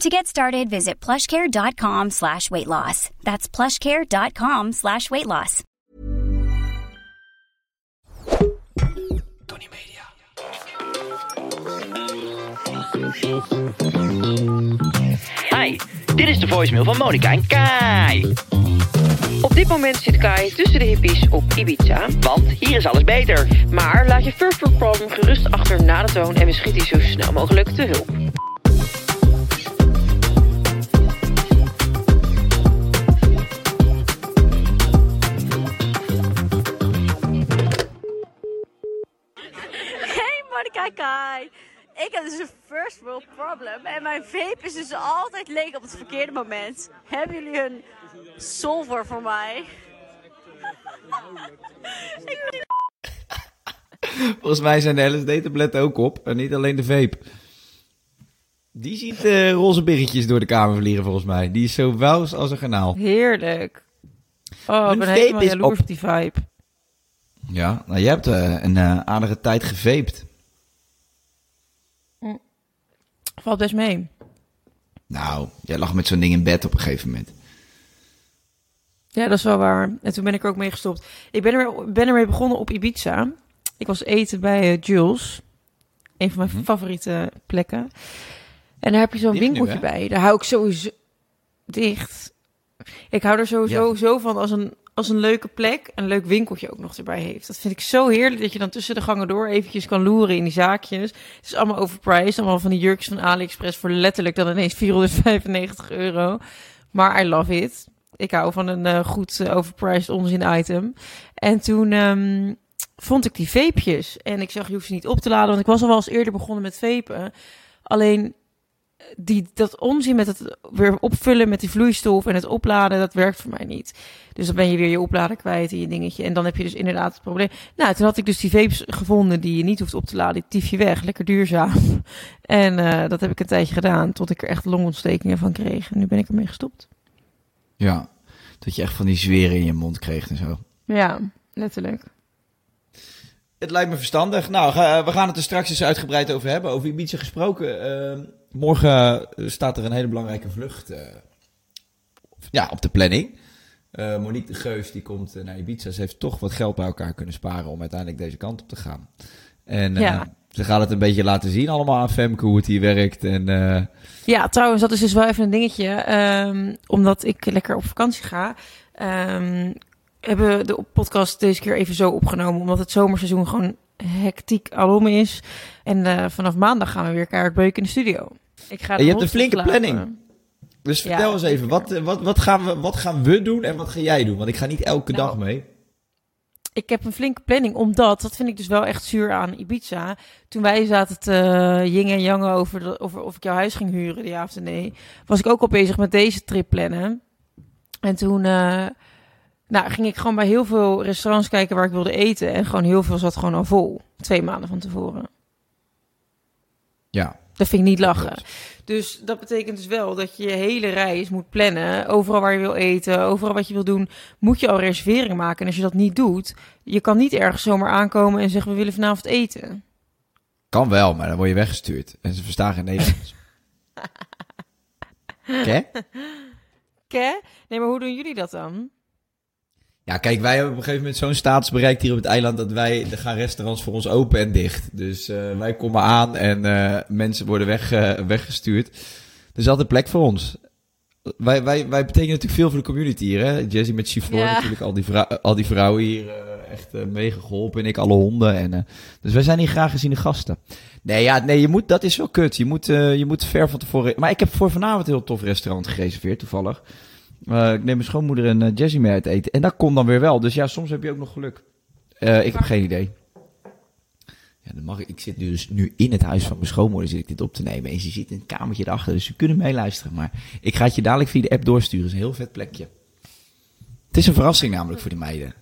To get started, visit plushcare.com slash weight loss. That's plushcare.com slash weight loss. Tony Media. Hi, dit is de voicemail van Monica en Kai. Op dit moment zit Kai tussen de hippies op Ibiza. Want hier is alles beter. Maar laat je first world problem gerust achter na de toon en we schieten zo snel mogelijk te hulp. World problem en mijn vape is dus altijd leeg op het verkeerde moment. Hebben jullie een solver voor mij? Volgens mij zijn de LSD-tabletten ook op. En niet alleen de vape. Die ziet eh, roze biggetjes door de kamer vliegen, volgens mij. Die is zo wels als een kanaal. Heerlijk. Oh, ik Mijn ben vape helemaal is jaloers op. op die vibe. Ja, nou, je hebt eh, een eh, aardige tijd gevaped. Valt best mee. Nou, jij lag met zo'n ding in bed op een gegeven moment. Ja, dat is wel waar. En toen ben ik er ook mee gestopt. Ik ben, er, ben ermee begonnen op Ibiza. Ik was eten bij eh, Jules. Een van mijn favoriete plekken. En daar heb je zo'n Mhm. Nu, winkeltje bij. Daar hou ik sowieso... Dicht. Ik hou er sowieso Ja. zo van als een, als een leuke plek... een leuk winkeltje ook nog erbij heeft. Dat vind ik zo heerlijk dat je dan tussen de gangen door... eventjes kan loeren in die zaakjes. Het is allemaal overpriced. Allemaal van die jurkjes van AliExpress... voor letterlijk dan ineens 495 euro. Maar I love it. Ik hou van een eh, goed eh, overpriced onzin item. En toen ehm, vond ik die vapejes. En ik zag, je hoeft ze niet op te laden. Want ik was al wel eens eerder begonnen met vapen. Alleen die, dat onzin met het weer opvullen met die vloeistof en het opladen, dat werkt voor mij niet. Dus dan ben je weer je oplader kwijt in je dingetje. En dan heb je dus inderdaad het probleem. Nou, toen had ik dus die vapes gevonden die je niet hoeft op te laden. Die tief je weg, lekker duurzaam. En eh, dat heb ik een tijdje gedaan, tot ik er echt longontstekingen van kreeg. En nu ben ik ermee gestopt. Ja, dat je echt van die zweren in je mond kreeg en zo. Ja, letterlijk. Het lijkt me verstandig. Nou, we gaan het er straks eens uitgebreid over hebben. Over Ibiza gesproken. eh, morgen eh, staat er een hele belangrijke vlucht eh, ja, op de planning. Eh, Monique de Geus die komt naar Ibiza. Ze heeft toch wat geld bij elkaar kunnen sparen om uiteindelijk deze kant op te gaan. En Ja. ze gaat het een beetje laten zien allemaal aan Femke hoe het hier werkt. En Ja, trouwens, dat is dus wel even een dingetje. Ehm, omdat ik lekker op vakantie ga, ehm, hebben de podcast deze keer even zo opgenomen. Omdat het zomerseizoen gewoon hectiek alom is. En eh, vanaf maandag gaan we weer keihard beuken in de studio. Ik ga En de je hebt een flinke planning. dus Ja, vertel eens even, wat, eh, wat, wat, gaan we, wat gaan we doen en wat ga jij doen? Want ik ga niet elke Nou, dag mee. Ik heb een flinke planning, omdat, dat vind ik dus wel echt zuur aan Ibiza. Toen wij zaten te yin en yang over, de- over of ik jouw huis ging huren, ja of nee, was ik ook al bezig met deze trip plannen. En toen eh, nou, ging ik gewoon bij heel veel restaurants kijken waar ik wilde eten. En gewoon heel veel zat gewoon al vol. Twee maanden van tevoren. Ja, Dat vind ik niet lachen. Dus dat betekent dus wel dat je je hele reis moet plannen. Overal waar je wil eten, overal wat je wil doen, moet je al reservering maken. En als je dat niet doet, je kan niet ergens zomaar aankomen en zeggen we willen vanavond eten. kan wel, maar dan word je weggestuurd. En ze verstaan geen Nederlands. Oké? Ké? Nee, maar hoe doen jullie dat dan? Ja, kijk, wij hebben op een gegeven moment zo'n status bereikt hier op het eiland dat wij, er gaan restaurants voor ons open en dicht. Dus eh, wij komen aan en eh, mensen worden weg, eh, weggestuurd. Er is altijd plek voor ons. wij, wij, wij betekenen natuurlijk veel voor de community hier, hè? Jesse met Chiffon Ja. natuurlijk, al die, al die vrouwen hier echt eh, meegeholpen. En ik alle honden. En, dus wij zijn hier graag geziene gasten. Nee, ja, nee, je moet, dat is wel kut. Je moet, je moet ver van tevoren... Maar ik heb voor vanavond een heel tof restaurant gereserveerd, toevallig. Eh, ik neem mijn schoonmoeder en eh, Jessie mee uit eten. En dat kon dan weer wel. Dus ja, soms heb je ook nog geluk. Eh, ik heb geen idee. Ja, dan mag ik. Ik zit dus nu in het huis van mijn schoonmoeder zit ik dit op te nemen. En ze zit in een kamertje erachter, dus ze kunnen meeluisteren. Maar ik ga het je dadelijk via de app doorsturen. Het is een heel vet plekje. Het is een verrassing namelijk voor de meiden.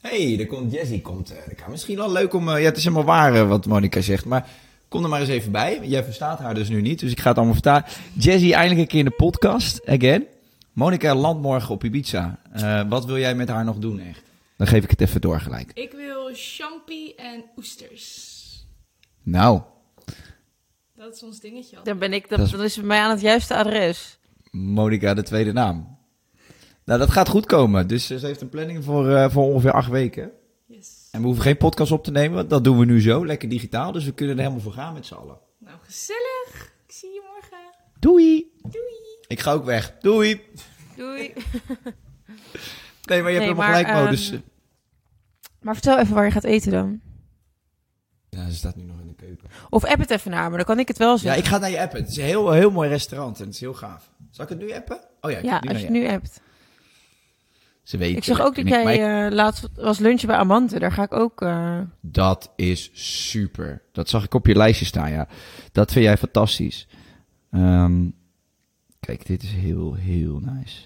hey, daar komt Jessie. Komt, misschien wel leuk om... ja, het is helemaal waar wat Monica zegt, maar... Kom er maar eens even bij. Jij verstaat haar dus nu niet, dus ik ga het allemaal vertalen. Jessie, eindelijk een keer in de podcast. Again. Monica landt morgen op Ibiza. Eh, wat wil jij met haar nog doen, echt? Dan geef ik het even door gelijk. Ik wil champi en oesters. Nou, Dat is ons dingetje al. Dan, ben ik, dan, Dat is- dan is het bij mij aan het juiste adres. Monica de tweede naam. Nou, dat gaat goed komen. Dus eh, ze heeft een planning voor, eh, voor ongeveer acht weken. Yes. En we hoeven geen podcast op te nemen. want Dat doen we nu zo, lekker digitaal. Dus we kunnen er helemaal voor gaan met z'n allen. Nou, gezellig. Ik zie je morgen. Doei! Doei. Ik ga ook weg. Doei! Doei. Nee, maar je hebt Nee, helemaal maar, gelijk, Dus, eh, Maar vertel even waar je gaat eten dan. ja, ze staat nu nog in de keuken. Of app het even naar me, dan kan ik het wel Ja, zeggen. ik ga naar je appen. Het is een heel, heel mooi restaurant en het is heel gaaf. Zal ik het nu appen? Oh ja, ik Ja, als je je nu app. hebt. Ze weten Ik zag het. ook dat maar jij ik- eh, laatst was lunchen bij Amante. Daar ga ik ook... eh, Dat is super. Dat zag ik op je lijstje staan, ja. Dat vind jij fantastisch. Ehm, kijk, dit is heel, heel nice.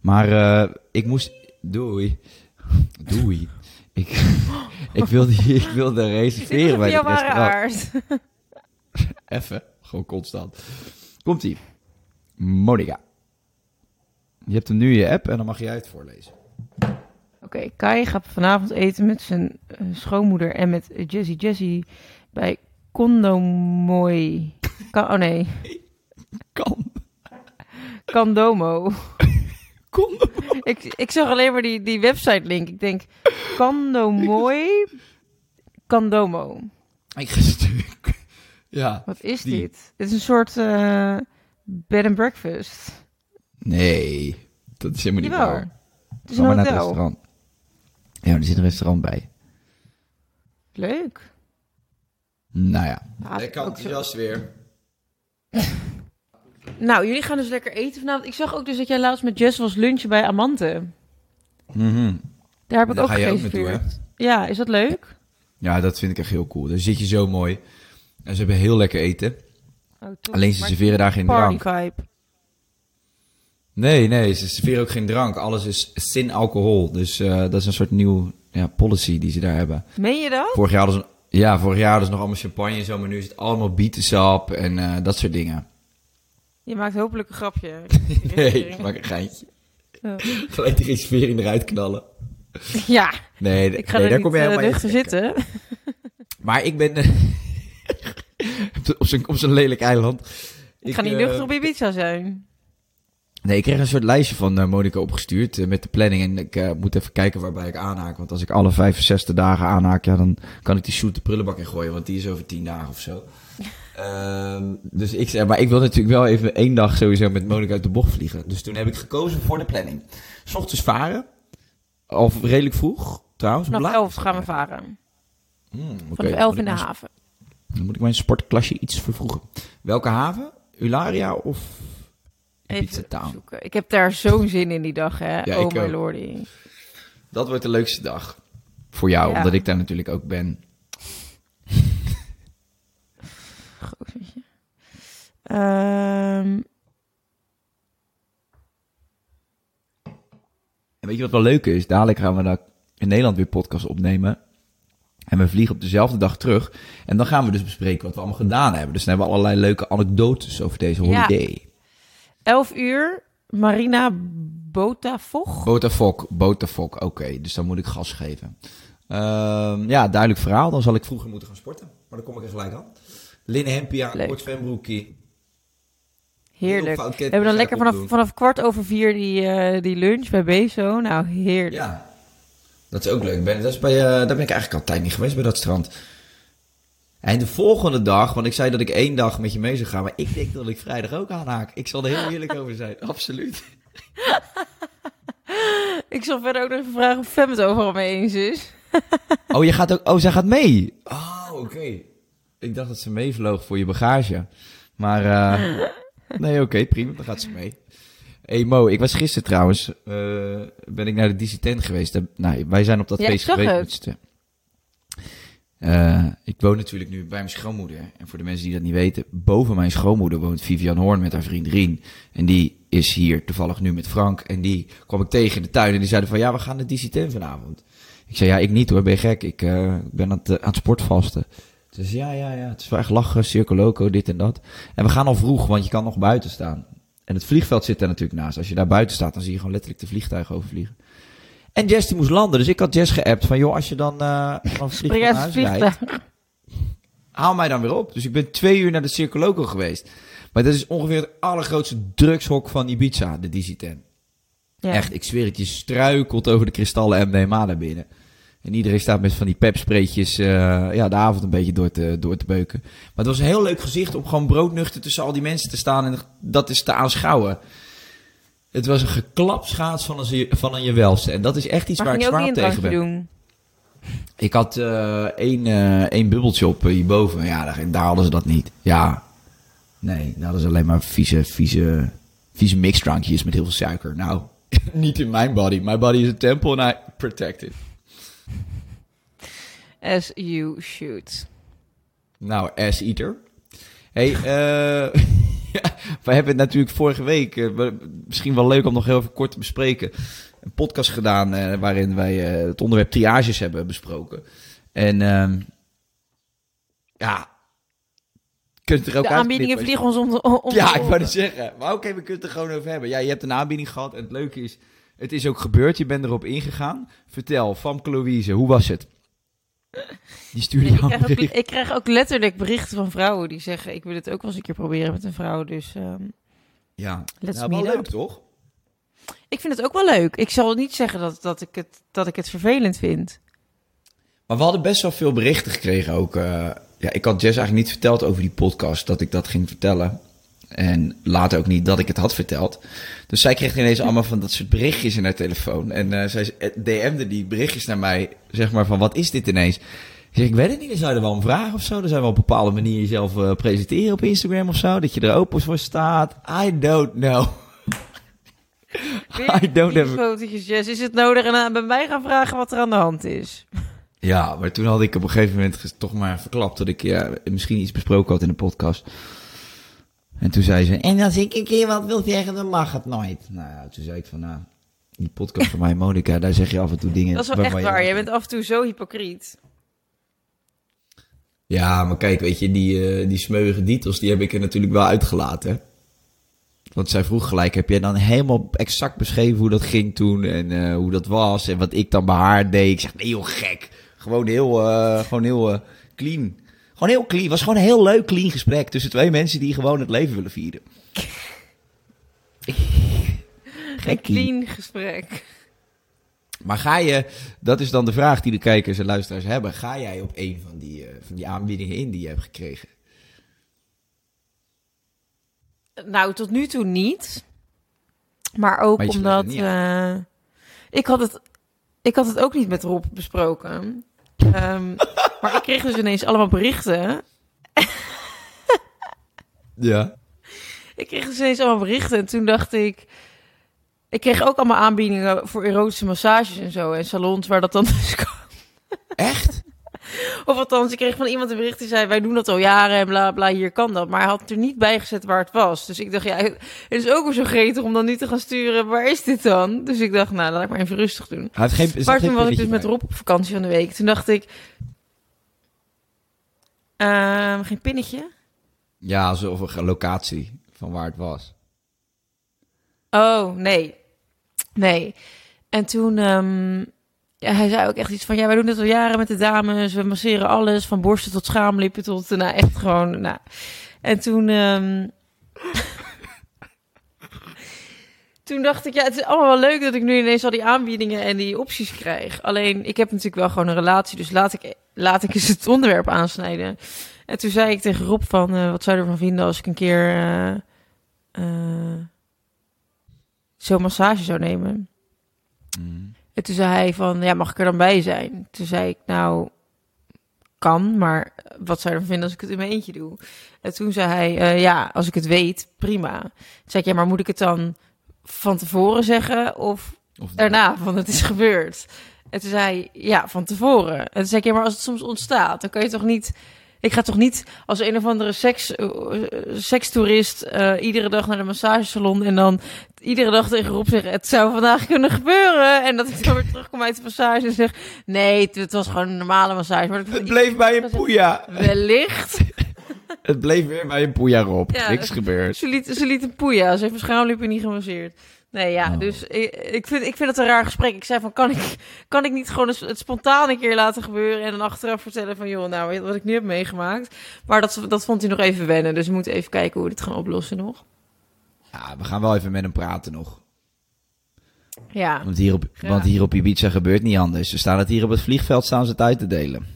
Maar eh, ik moest... Doei. Doei. Ik, ik, wilde, ik wilde reserveren bij ware restaurant. aard. Even. Gewoon constant. Komt-ie. Monica. Je hebt hem nu in je app en dan mag jij het voorlezen. Oké, Kai gaat vanavond eten met zijn eh, schoonmoeder en met Jessie Jessie bij Condomoy. Ka- oh nee, Kan. Candomo. Kon. ik, ik zag alleen maar die, die website link. Ik denk, Candomoy, Candomo. Ik ga stuk. Ja. Wat is Die. dit? Dit is een soort eh, bed and breakfast. Nee. Dat is helemaal niet Jawel. waar. Het is Ga een maar naar het hotel. restaurant. Ja, er zit een restaurant bij. Leuk. Nou ja. Ik ook zo. weer. Nou, jullie gaan dus lekker eten vanavond. Ik zag ook dus dat jij laatst met Jess was lunchen bij Amante. Mhm. Daar heb ik Daar ook ga je ook naartoe, gereserveerd. Ja, is dat leuk? Ja, dat vind ik echt heel cool. Daar zit je zo mooi. En ze hebben heel lekker eten. Oh. Alleen ze Maar serveren daar geen party drank. vibe. Nee, nee, ze serveren ook geen drank. Alles is sin alcohol. Dus eh, dat is een soort nieuw ja, policy die ze daar hebben. Meen je dat? Vorig jaar hadden ze, ja, vorig jaar hadden ze nog allemaal champagne en zo, maar nu is het allemaal bietensap en eh, dat soort dingen. Je maakt hopelijk een grapje. Nee, ik maak een geintje. Ja. Gelijk de reservering eruit knallen. Ja, Nee, ik ga nee, er daar niet kom je uh, helemaal in. zitten. Maar ik ben eh, op zo'n op zo'n lelijk eiland. Ik ga niet eh, nuchter op Ibiza zijn. Nee, ik kreeg een soort lijstje van eh, Monica opgestuurd eh, met de planning. En ik eh, moet even kijken waarbij ik aanhaak. Want als ik alle 65 dagen aanhaak, ja, dan kan ik die shoot de prullenbak in gooien. Want die is over 10 dagen of zo. Ehm, dus ik zei, maar ik wil natuurlijk wel even één dag sowieso met Monica uit de bocht vliegen. Dus toen heb ik gekozen voor de planning. 's ochtends varen. Al redelijk vroeg, trouwens. Vanaf 11 gaan we varen. Hmm, oké, Vanaf dan 11 moet in de mijn- haven. Dan moet ik mijn sportklasje iets vervroegen. Welke haven? Ularia of Even Town? zoeken. Ik heb daar zo'n zin in die dag, hè. Ja, oh my lordy. Dat wordt de leukste dag. Voor jou, Ja. omdat ik daar natuurlijk ook ben. Gozertje. Ehm, En weet je wat wel leuk is? Dadelijk gaan we daar in Nederland weer podcast opnemen. En we vliegen op dezelfde dag terug. En dan gaan we dus bespreken wat we allemaal gedaan hebben. Dus dan hebben we allerlei leuke anekdotes over deze Ja. holiday. 11 uur, Marina Botavog. Botafok, Botafok. Oké, dus dan moet ik gas geven. Ehm, ja, duidelijk verhaal. Dan zal ik vroeger moeten gaan sporten. Maar dan kom ik er gelijk aan. Linnen hempia, kort zwembroekie. Heerlijk. We hebben dan lekker vanaf, vanaf kwart over vier die, eh, die lunch bij Bezo. Nou, heerlijk. Ja, dat is ook leuk. Ben, dat is bij, eh, daar ben ik eigenlijk altijd niet geweest, bij dat strand. En de volgende dag, want ik zei dat ik één dag met je mee zou gaan, maar ik denk dat ik vrijdag ook aanhaak. Ik zal er heel eerlijk over zijn, absoluut. Ik zal verder ook nog even vragen of Fem het overal mee eens is. Oh, je gaat ook, oh, zij gaat mee? Oh, oké. Ik dacht dat ze meevloog voor je bagage. Maar, eh, nee, oké, prima, dan gaat ze mee. Hey Mo, ik was gisteren trouwens, eh, ben ik naar de Dissident geweest. Nou, wij zijn op dat Ja, feest geweest. Eh, ik woon natuurlijk nu bij mijn schoonmoeder. En voor de mensen die dat niet weten, boven mijn schoonmoeder woont Vivian Hoorn met haar vriend Rien. En die is hier toevallig nu met Frank. En die kwam ik tegen in de tuin en die zeiden van, ja, we gaan naar Dissident vanavond. Ik zei, ja, ik niet hoor, ben je gek? Ik ben aan het, aan het sportvasten. Zei, ja, ja, ja, het is wel echt lachen, Circo Loco, dit en dat. En we gaan al vroeg, want je kan nog buiten staan. En het vliegveld zit daar natuurlijk naast. Als je daar buiten staat, dan zie je gewoon letterlijk de vliegtuigen overvliegen. En Jess die moest landen, dus ik had Jess geappt van, joh, als je dan uh, van vliegveld naar huis rijdt, vliegtuig. haal mij dan weer op. Dus ik ben twee uur naar de Circo Loco geweest. Maar dat is ongeveer het allergrootste drugshok van Ibiza, de DC-10. Ja. Echt, ik zweer het, je struikelt over de kristallen MDMA naar binnen. En iedereen staat met van die pepspreetjes eh, ja, de avond een beetje door te, door te beuken. Maar het was een heel leuk gezicht om gewoon broodnuchter tussen al die mensen te staan en dat is te aanschouwen. Het was een geklapschaats van een, van een jewelste. En dat is echt iets waar ik zwaar een tegen ben. doen? Ik had eh, één, eh, één bubbeltje op hierboven. Ja, daar, daar hadden ze dat niet. Ja, nee, daar hadden ze alleen maar vieze, vieze, vieze mixdrankjes met heel veel suiker. Nou, niet in mijn body. My body is a temple and I protect it. As you should. Nou, ass eater. Hey, ja, wij hebben natuurlijk vorige week, eh, we- misschien wel leuk om nog heel even kort te bespreken, een podcast gedaan eh, waarin wij het onderwerp triages hebben besproken. En ehm, ja, kunt er ook De aanbiedingen vliegen ons om, om Ja, de ik wou het zeggen. Maar oké, we kunnen het er gewoon over hebben. Ja, je hebt een aanbieding gehad en het leuke is, het is ook gebeurd. Je bent erop ingegaan. Vertel, Famke Louise, hoe was het? Die stuurde Nee, ik, jou krijg ook, ik krijg ook letterlijk berichten van vrouwen die zeggen: Ik wil het ook wel eens een keer proberen met een vrouw. Dus ehm, Ja, Let's nou, wel leuk up. toch? ik vind het ook wel leuk. Ik zal niet zeggen dat, dat, ik, het, dat ik het vervelend vind. Maar we hadden best wel veel berichten gekregen ook. eh, ja, ik had Jess eigenlijk niet verteld over die podcast, dat ik dat ging vertellen. En later ook niet dat ik het had verteld. Dus zij kreeg ineens allemaal van dat soort berichtjes in haar telefoon. En eh, zij eh, DM'de die berichtjes naar mij, zeg maar van wat is dit ineens? Ik zeg, ik weet het niet, dan zou je er wel om vragen of zo. Dan zou je wel op een bepaalde manier jezelf eh, presenteren op Instagram of zo. Dat je er open voor staat. I don't know. I don't have... Jess. Is het nodig en aan bij mij gaan vragen wat er aan de hand is? Ja, maar toen had ik op een gegeven moment toch maar verklapt dat ik ja, misschien iets besproken had in de podcast. En toen zei ze, en als ik een keer wat wil zeggen, dan mag het nooit. Nou ja, toen zei ik van, nou, die podcast van mij en Monica, daar zeg je af en toe dingen... Dat is wel echt je- waar. Jij bent af en toe zo hypocriet. Ja, maar kijk, weet je, die, eh, die smeuïge details, die heb ik er natuurlijk wel uitgelaten. hè. Want zij vroeg gelijk, heb jij dan helemaal exact beschreven hoe dat ging toen en eh, hoe dat was en wat ik dan bij haar deed? Ik zeg, nee joh, gek. Gewoon heel, eh, gewoon heel clean. Gewoon heel clean. Het was gewoon een heel leuk, clean gesprek tussen twee mensen die gewoon het leven willen vieren. Een clean gesprek. Maar ga je, dat is dan de vraag die de kijkers en luisteraars hebben. Ga jij op een van die, eh, van die aanbiedingen in die je hebt gekregen? Nou, tot nu toe niet. Maar ook Maar omdat... eh, ik, had het, ik had het ook niet met Rob besproken. Ehm, maar ik kreeg dus ineens allemaal berichten. Ja. Ik kreeg dus ineens allemaal berichten. En toen dacht ik... Ik kreeg ook allemaal aanbiedingen voor erotische massages en zo. En salons waar dat dan dus kan. Echt? Of althans, ik kreeg van iemand een bericht die zei... Wij doen dat al jaren en bla bla, hier kan dat. Maar hij had er niet bij gezet waar het was. Dus ik dacht, ja, het is ook weer zo gretig om dan nu te gaan sturen. Waar is dit dan? Dus ik dacht, nou, laat ik maar even rustig doen. Hij heeft geen, Maar toen was ik dus met. Rob op vakantie van de week. Toen dacht ik... ehm, geen pinnetje? Ja, zo of een locatie van waar het was. Oh, nee. Nee. En toen... ehm, hij zei ook echt iets van... Ja, wij doen dit al jaren met de dames. We masseren alles. Van borsten tot schaamlippen tot... Nou, echt gewoon... Nou. En toen... ehm, toen dacht ik, ja, het is allemaal wel leuk dat ik nu ineens al die aanbiedingen en die opties krijg. Alleen, ik heb natuurlijk wel gewoon een relatie, dus laat ik, laat ik eens het onderwerp aansnijden. En toen zei ik tegen Rob van, eh, wat zou je ervan vinden als ik een keer eh eh, zo'n massage zou nemen? En toen zei hij van, ja, mag ik er dan bij zijn? Toen zei ik, nou, kan, maar wat zou je ervan vinden als ik het in mijn eentje doe? En toen zei hij, eh, ja, als ik het weet, prima. Toen zei ik, ja, maar moet ik het dan van tevoren zeggen of Of daarna, van het is gebeurd? En toen zei hij, ja, van tevoren. En toen zei ik, ja, maar als het soms ontstaat, dan kan je toch niet... Ik ga toch niet als een of andere seks, eh, sekstoerist eh, iedere dag naar de massagesalon en dan iedere dag tegen Rob zeggen, het zou vandaag kunnen gebeuren. En dat ik dan weer terugkom uit de massage en zeg, nee, het, het was gewoon een normale massage. Maar Het bleef bij een poeja. Wellicht. Het bleef weer bij een poeja, Rob. Ja. Niks gebeurd. Ze liet, ze liet een poeja. Ze heeft haar schaamlippen niet gemasseerd. Nee, ja, Oh. dus ik, ik, vind, ik vind het een raar gesprek. Ik zei van, kan ik, kan ik niet gewoon het spontaan een keer laten gebeuren... en dan achteraf vertellen van, joh, nou, wat ik nu heb meegemaakt? Maar dat, dat vond hij nog even wennen. Dus we moeten even kijken hoe we dit gaan oplossen nog. Ja, we gaan wel even met hem praten nog. Ja, Want hier op, want hier op Ibiza gebeurt niet anders. Ze staan het hier op het vliegveld, staan ze het uit te delen.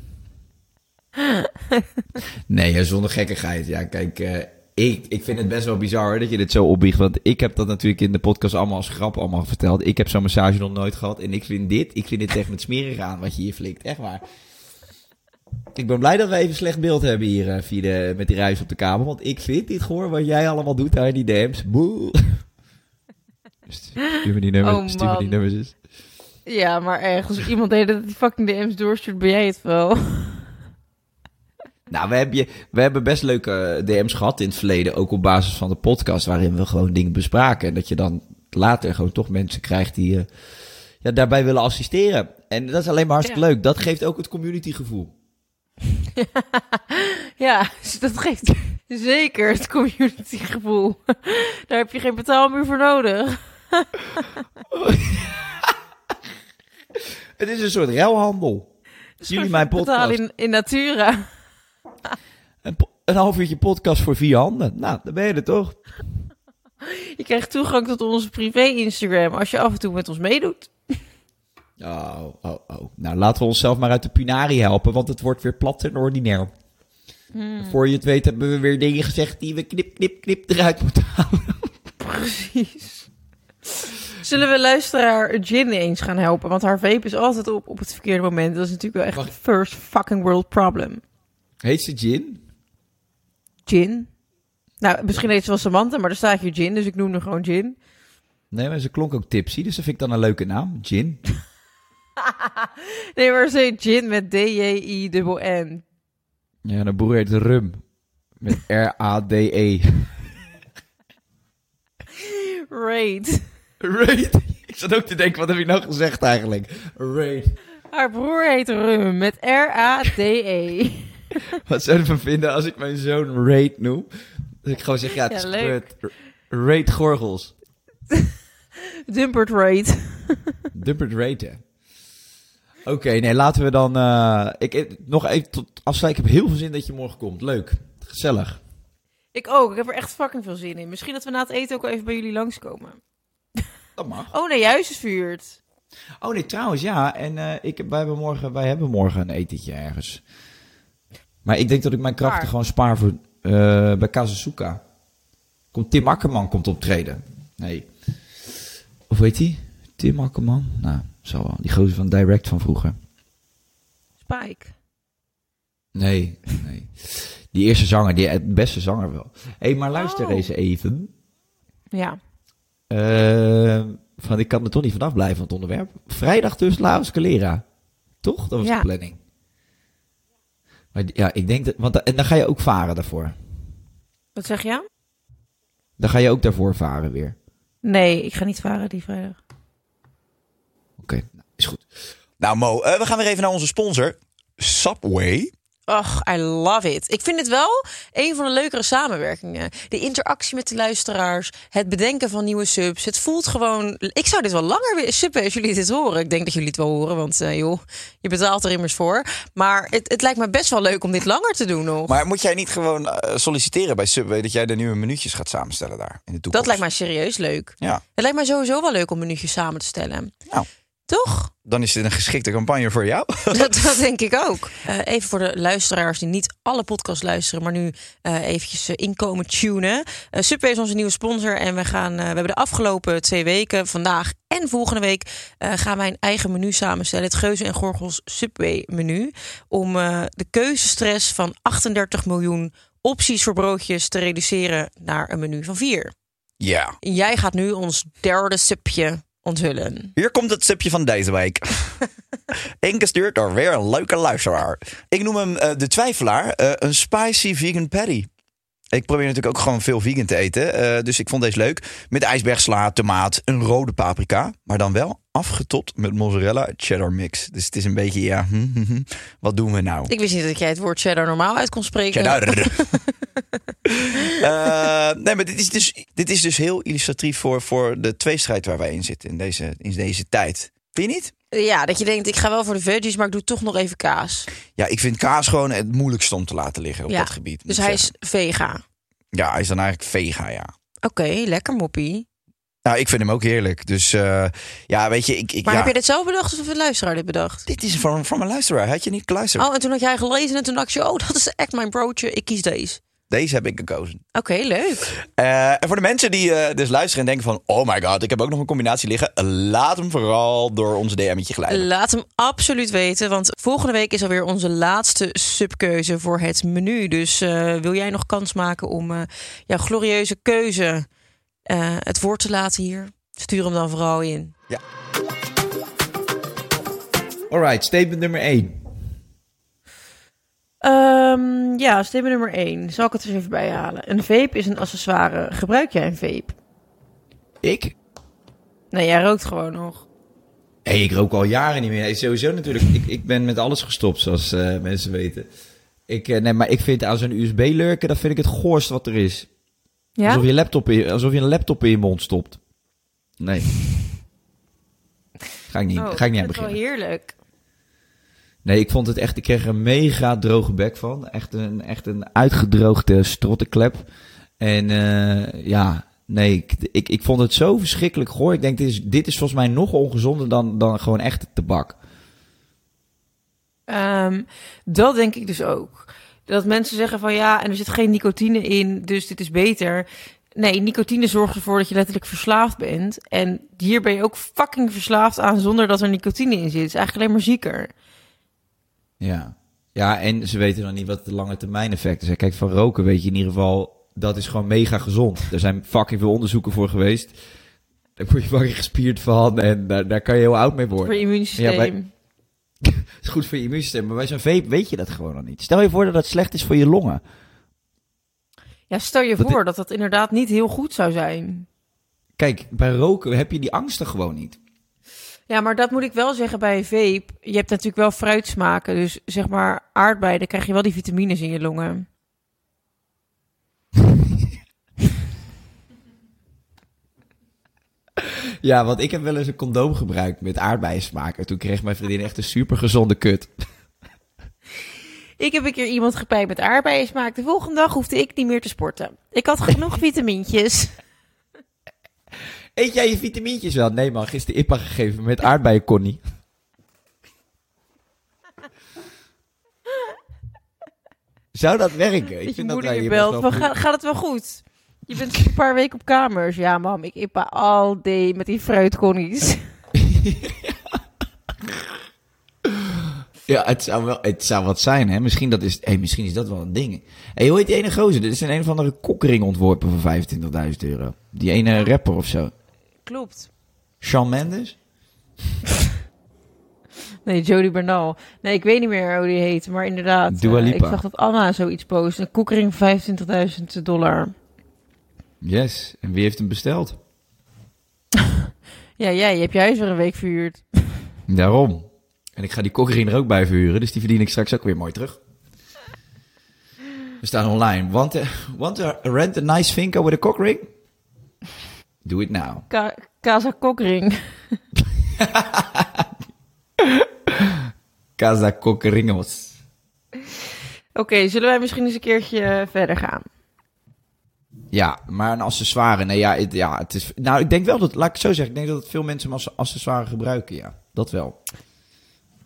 nee, zonder gekkigheid. Ja, kijk, eh, ik, ik vind het best wel bizar dat je dit zo opbiecht. Want ik heb dat natuurlijk in de podcast allemaal als grap allemaal verteld. Ik heb zo'n massage nog nooit gehad. En ik vind dit, ik vind dit echt met smerig aan wat je hier flikt. Echt waar. Ik ben blij dat we even slecht beeld hebben hier eh, via de, met die reis op de kamer. Want ik vind dit gewoon wat jij allemaal doet daar in die DM's. Boe. Stuur me die nummers. Oh, stuur me die nummers eens. ja maar erg. Als iemand deed dat die fucking DM's doorstuurt, ben jij het wel. Nou, we hebben, je, we hebben best leuke eh, DM's gehad in het verleden. Ook op basis van de podcast. Waarin we gewoon dingen bespraken. En dat je dan later gewoon toch mensen krijgt die eh, ja, daarbij willen assisteren. En dat is alleen maar hartstikke Ja. leuk. Dat geeft ook het community gevoel. Ja, dus dat geeft zeker het community gevoel. Daar heb je geen betaalmuur voor nodig. Het is een soort ruilhandel. Jullie mijn podcast. in, in natura. Een, een half uurtje podcast voor vier handen. Nou, dan ben je er toch? Je krijgt toegang tot onze privé Instagram als je af en toe met ons meedoet. Oh, oh, oh. Nou, laten we onszelf maar uit de punari helpen. Want het wordt weer plat en ordinair. Voor je het weet hebben we weer dingen gezegd die we knip, knip, knip eruit moeten halen. Precies. Zullen we luisteraar Jin eens gaan helpen? Want haar vape is altijd op op het verkeerde moment. Dat is natuurlijk wel echt een first fucking world problem. Heet ze Gin? Jin? Nou, misschien heet ze wel Samantha, maar er staat hier Jin, dus ik noem haar gewoon Jin. Nee, maar ze klonk ook tipsy, dus dat vind ik dan een leuke naam. Gin. Nee, maar ze heet Jin met D-J-I-N-N. Ja, de broer heet Rum. Met R-A-D-E. Raid. Raid. Ik zat ook te denken, wat heb je nou gezegd eigenlijk? Raid. Haar broer heet Rum met R-A-D-E. Wat zou je ervan vinden als ik mijn zoon Raid noem? Dat ik gewoon zeg, ja, het is gebeurd. Raid Gorgels. Dumpert Raid. Dumpert Raid, hè. Oké, nee, laten we dan... eh, ik, nog even tot afsluiten. Ik heb heel veel zin dat je morgen komt. Leuk. Gezellig. Ik ook. Ik heb er echt fucking veel zin in. Misschien dat we na het eten ook even bij jullie langskomen. Dat mag. Oh nee, juist is vuurt. Oh nee, trouwens, ja. En eh, ik, wij, hebben morgen, wij hebben morgen een etentje ergens. Maar ik denk dat ik mijn krachten Waar? gewoon spaar voor eh, bij Kazusuka. Komt Tim Akkerman komt optreden. Nee. Of weet hij? Tim Akkerman? Nou, zo wel. Die gozer van Direct van vroeger. Spike. Nee, nee. Die eerste zanger, die het beste zanger wel. Hé, hey, maar luister Oh. eens even. Ja. Eh, van, ik kan er toch niet vanaf blijven van het onderwerp. Vrijdag dus Laos Calera. Toch? Dat was Ja. de planning. Maar ja, ik denk dat... Want en dan ga je ook varen daarvoor. Wat zeg je? Dan ga je ook daarvoor varen weer. Nee, ik ga niet varen die vrijdag. Oké, nou, is goed. Nou Mo, eh, we gaan weer even naar onze sponsor. Subway. Och, I love it. Ik vind het wel een van de leukere samenwerkingen. De interactie met de luisteraars, het bedenken van nieuwe subs. Het voelt gewoon... Ik zou dit wel langer willen subben als jullie dit horen. Ik denk dat jullie het wel horen, want eh, joh, je betaalt er immers voor. Maar het, het lijkt me best wel leuk om dit langer te doen nog. Maar moet jij niet gewoon eh, solliciteren bij Subway dat jij de nieuwe minuutjes gaat samenstellen daar in de toekomst? dat lijkt mij serieus leuk. Ja, Het lijkt mij sowieso wel leuk om minuutjes samen te stellen. Nou. Toch? dan is dit een geschikte campagne voor jou. Dat, dat denk ik ook. Eh, even voor de luisteraars die niet alle podcasts luisteren, maar nu eh eventjes eh, inkomen tunen. Subway is onze nieuwe sponsor en we gaan. eh, we hebben de afgelopen twee weken, vandaag en volgende week, eh, gaan wij een eigen menu samenstellen. Het Geuze en Gorgels Subway menu. Om eh, de keuzestress van 38 miljoen opties voor broodjes te reduceren naar een menu van vier. Ja. Jij gaat nu ons derde subje onthullen. Hier komt het subje van deze week. Ingestuurd door weer een leuke luisteraar. Ik noem hem eh, de twijfelaar, eh, een spicy vegan patty. Ik probeer natuurlijk ook gewoon veel vegan te eten. eh, dus ik vond deze leuk. Met ijsbergsla, tomaat, een rode paprika. Maar dan wel afgetopt met mozzarella cheddar mix. Dus het is een beetje, ja, hm, hm, hm. wat doen we nou? Ik wist niet dat jij het woord cheddar normaal uit kon spreken. Cheddar. Eh, nee, maar dit is, dus, dit is dus heel illustratief voor, voor de tweestrijd waar wij in zitten in deze, in deze tijd. Vind je niet? Ja, dat je denkt, ik ga wel voor de veggies, maar ik doe toch nog even kaas. Ja, ik vind kaas gewoon het moeilijkste om te laten liggen op ja. dat gebied. Dus hij zeggen. is vega. Ja, hij is dan eigenlijk vega, ja. Oké, lekker moppie. Nou, ik vind hem ook heerlijk. Dus eh, ja, weet je, ik... ik Maar ja, heb je dit zelf bedacht of heeft de luisteraar dit bedaad? Dit is van, van mijn luisteraar. Had je niet geluisterd? Oh, en toen had jij gelezen en toen dacht je, oh, dat is echt mijn broodje. Ik kies deze. Deze heb ik gekozen. Oké, leuk. Eh, en voor de mensen die eh, dus luisteren en denken van... Oh my god, ik heb ook nog een combinatie liggen. Laat hem vooral door onze DM'tje glijden. Laat hem absoluut weten, want volgende week is alweer onze laatste subkeuze voor het menu. Dus eh, wil jij nog kans maken om eh, jouw glorieuze keuze eh, het woord te laten hier? Stuur hem dan vooral in. Alright, statement nummer 1. Ehm, ja, statement nummer 1. Zal ik het er eens even bij halen? Een vape is een accessoire. Gebruik jij een vape? Ik? Nee, jij rookt gewoon nog. Hey, ik rook al jaren niet meer. Hey, sowieso natuurlijk. Ik, ik ben met alles gestopt, zoals eh, mensen weten. Ik, eh, nee, maar ik vind aan zo'n USB-lurken, dat vind ik het goorst wat er is. Ja? Alsof, je laptop in, alsof je een laptop in je mond stopt. Nee. Ga ik niet, ga ik niet aan dat is wel beginnen. heerlijk. Nee, ik vond het echt, ik kreeg een mega droge bek van. Echt een, echt een uitgedroogde strottenklep. En eh, ja, nee, ik, ik, vond het zo verschrikkelijk goor. Ik denk, dit is, dit is volgens mij nog ongezonder dan, dan gewoon echte tabak. Ehm, dat denk ik dus ook. Dat mensen zeggen van ja, en er zit geen nicotine in, dus dit is beter. Nee, nicotine zorgt ervoor dat je letterlijk verslaafd bent. En hier ben je ook fucking verslaafd aan zonder dat er nicotine in zit. Het is eigenlijk alleen maar zieker. Ja. Ja, en ze weten dan niet wat de lange termijn effecten zijn. Kijk, van roken weet je in ieder geval, dat is gewoon mega gezond. Er zijn fucking veel onderzoeken voor geweest. Daar word je fucking gespierd van en daar, daar kan je heel oud mee Voor worden. je immuunsysteem. Ja, Het is goed voor je immuunsysteem, maar bij zo'n vape weet je dat gewoon nog niet. Stel je voor dat dat slecht is voor je longen. Ja, stel je voor dat dat inderdaad niet heel goed zou zijn. Kijk, bij roken heb je die angsten gewoon niet. Ja, maar dat moet ik wel zeggen bij vape. Je hebt natuurlijk wel fruitsmaken. Dus zeg maar aardbeien, dan krijg je wel die vitamines in je longen. Ja, want ik heb wel eens een condoom gebruikt met aardbeiensmaak. En toen kreeg mijn vriendin echt een super gezonde kut. Ik heb een keer iemand gepijpt met aardbeiensmaak. De volgende dag hoefde ik niet meer te sporten. Ik had genoeg vitamintjes. Eet jij je vitamintjes wel? Nee man, gisteren IPA gegeven met aardbeien Connie. Zou dat werken? Ik vind dat wij je hier belt. best Van, wel "Ga- gaat het wel goed? Je bent een paar weken op kamers. Ja, mam, ik ippa al day met die fruitconnies. Ja, het zou, wel, het zou wat zijn, hè. Misschien, dat is, hey, misschien is dat wel een ding. Hey, hoe heet die ene gozer? Dit is een een of andere kokkering ontworpen voor 25.000 euro. Die ene rapper of zo. Klopt. Shawn Mendes? Nee, Jodie Bernal. Nee, ik weet niet meer hoe die heet. Maar inderdaad, Dua eh, ik zag dat Anna zoiets post. Een koekering 25.000 dollar. Yes. En wie heeft hem besteld? Ja, jij je hebt je huis weer een week verhuurd. Daarom. En ik ga die kokkering er ook bij verhuren, dus die verdien ik straks ook weer mooi terug. We staan online. Want, uh, want to rent a nice finca with a cock ring? Do it now. Ka Casa Kokring. Casa Cockringos. Oké, zullen wij misschien eens een keertje eh, verder gaan? Ja, maar een accessoire. Nee, ja, het, ja, het is. Nou, ik denk wel dat. Laat ik het zo zeggen. Ik denk dat veel mensen hem als accessoire gebruiken. Ja, dat wel.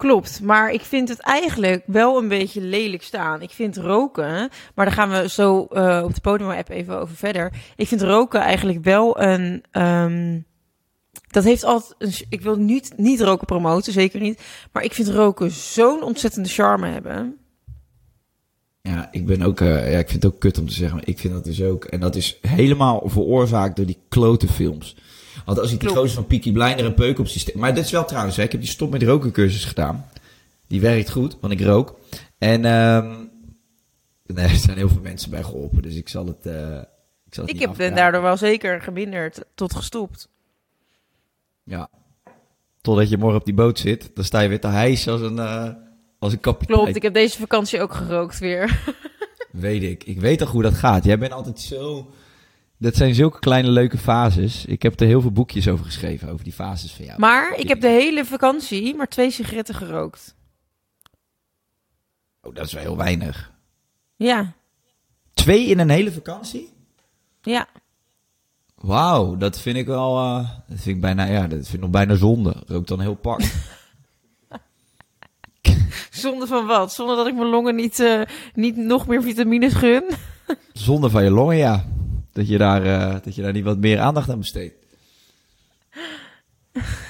Klopt, maar ik vind het eigenlijk wel een beetje lelijk staan. Ik vind roken, maar daar gaan we zo uh, op de Podimo-app even over verder. Ik vind roken eigenlijk wel een... Um, dat heeft altijd... Ik wil niet, niet roken promoten, zeker niet. Maar ik vind roken zo'n ontzettende charme hebben. Ja, ik ben ook... Uh, ja, ik vind het ook kut om te zeggen, maar ik vind dat dus ook... En dat is helemaal veroorzaakt door die klote films. Want als ik die gozer van Peaky Blinder een peuk op systeem... Maar dit is wel trouwens, hè, ik heb die stop met roken cursus gedaan. Die werkt goed, want ik rook. En um, nee, er zijn heel veel mensen bij geholpen, dus ik zal het... Uh, ik zal het ik heb daardoor wel zeker geminderd tot gestopt. Ja. Totdat je morgen op die boot zit, dan sta je weer te hijsen als een, uh, als een kapitein. Klopt, ik heb deze vakantie ook gerookt weer. weet ik. Ik weet toch hoe dat gaat. Jij bent altijd zo... Dat zijn zulke kleine leuke fases. Ik heb er heel veel boekjes over geschreven, over die fases van jou. Maar ik heb de hele vakantie maar twee sigaretten gerookt. Oh, dat is wel heel weinig. Ja. Twee in een hele vakantie? Ja. Wauw, dat vind ik wel. Uh, dat vind ik bijna, ja, dat vind ik nog bijna zonde. Rook dan heel pak. zonde van wat? Zonder dat ik mijn longen niet, uh, niet nog meer vitamines gun? zonde van je longen, ja. Dat je daar, uh, dat je daar niet wat meer aandacht aan besteedt.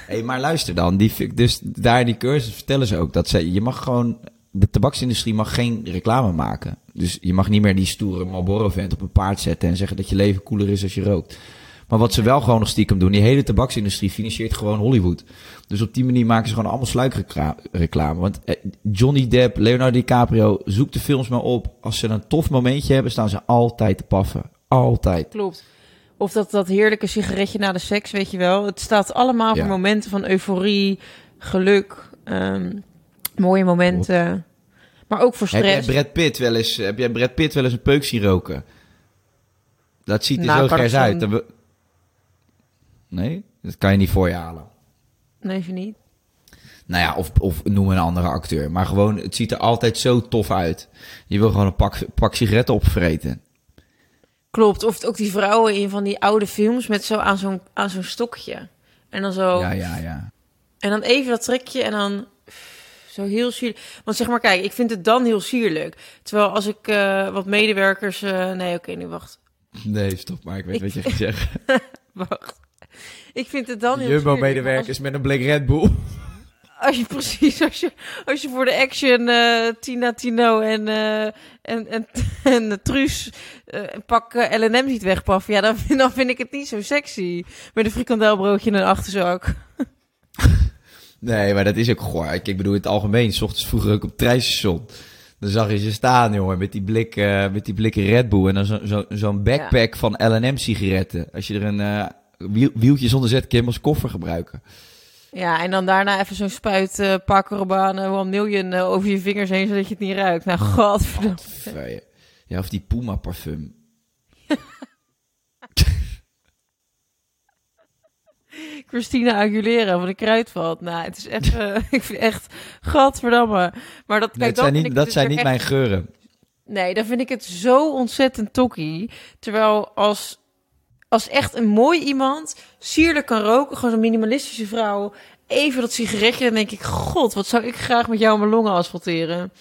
Hey, maar luister dan. Die, dus daar in die cursus vertellen ze ook dat ze, je mag gewoon de tabaksindustrie mag geen reclame maken. Dus je mag niet meer die stoere Marlboro-vent op een paard zetten en zeggen dat je leven cooler is als je rookt. Maar wat ze wel gewoon nog stiekem doen, die hele tabaksindustrie financiert gewoon Hollywood. Dus op die manier maken ze gewoon allemaal sluikreclame. Want eh, Johnny Depp, Leonardo DiCaprio, zoek de films maar op. Als ze een tof momentje hebben, staan ze altijd te paffen. Altijd. Klopt. Of dat, dat heerlijke sigaretje na de seks, weet je wel. Het staat allemaal voor momenten van euforie, geluk. Um, mooie momenten. Maar ook voor stress. Heb jij Brad Pitt wel eens, heb jij Brad Pitt wel eens een peuk zien roken? Dat ziet er nou, zo gers uit. Nee? Dat kan je niet voor je halen. Nee, even niet. Nou ja, of, of noem een andere acteur. Maar gewoon, het ziet er altijd zo tof uit. Je wil gewoon een pak, pak sigaretten opvreten. Klopt. Of ook die vrouwen in van die oude films met zo aan zo'n aan zo'n stokje. En dan zo... Ja, ja, ja. En dan even dat trekje en dan zo heel sierlijk. Want zeg maar, kijk, ik vind het dan heel sierlijk. Terwijl als ik uh, wat medewerkers... Uh, nee, oké, okay, nu wacht. Nee, stop maar, ik weet ik... wat je gaat zeggen. wacht. Ik vind het dan heel Jumbo-medewerkers als... met een blik Red Bull. Als je precies, als je, als je voor de action uh, Tina Tino en, uh, en, en, en Truus een pak L&M ziet wegpaffen, ja, dan vind, dan vind ik het niet zo sexy. Met een frikandelbroodje in een achterzak. Nee, maar dat is ook goor. Ik, ik bedoel, in het algemeen, s ochtends vroeger ook op het treinstation. Dan zag je ze staan, jongen, met die, blik, uh, met die blikken Red Bull. En dan zo'n zo, zo backpack ja. van L&M sigaretten. Als je er een uh, wiel, wieltje zonder zet, kun je als koffer gebruiken. Ja, en dan daarna even zo'n spuit uh, Paco One Million uh, over je vingers heen, zodat je het niet ruikt. Nou, godverdomme. Ja, of die Puma parfum. Christina Aguilera van de Kruidvat. Nou, het is echt, uh, ik vind echt, gadverdamme. Maar dat, nee, dat zijn niet, dat dus zijn niet echt... mijn geuren. Nee, dan vind ik het zo ontzettend tokkie. Terwijl als, als echt een mooi iemand sierlijk kan roken, gewoon een minimalistische vrouw, even dat sigaretje, dan denk ik, god, wat zou ik graag met jou mijn longen asfalteren.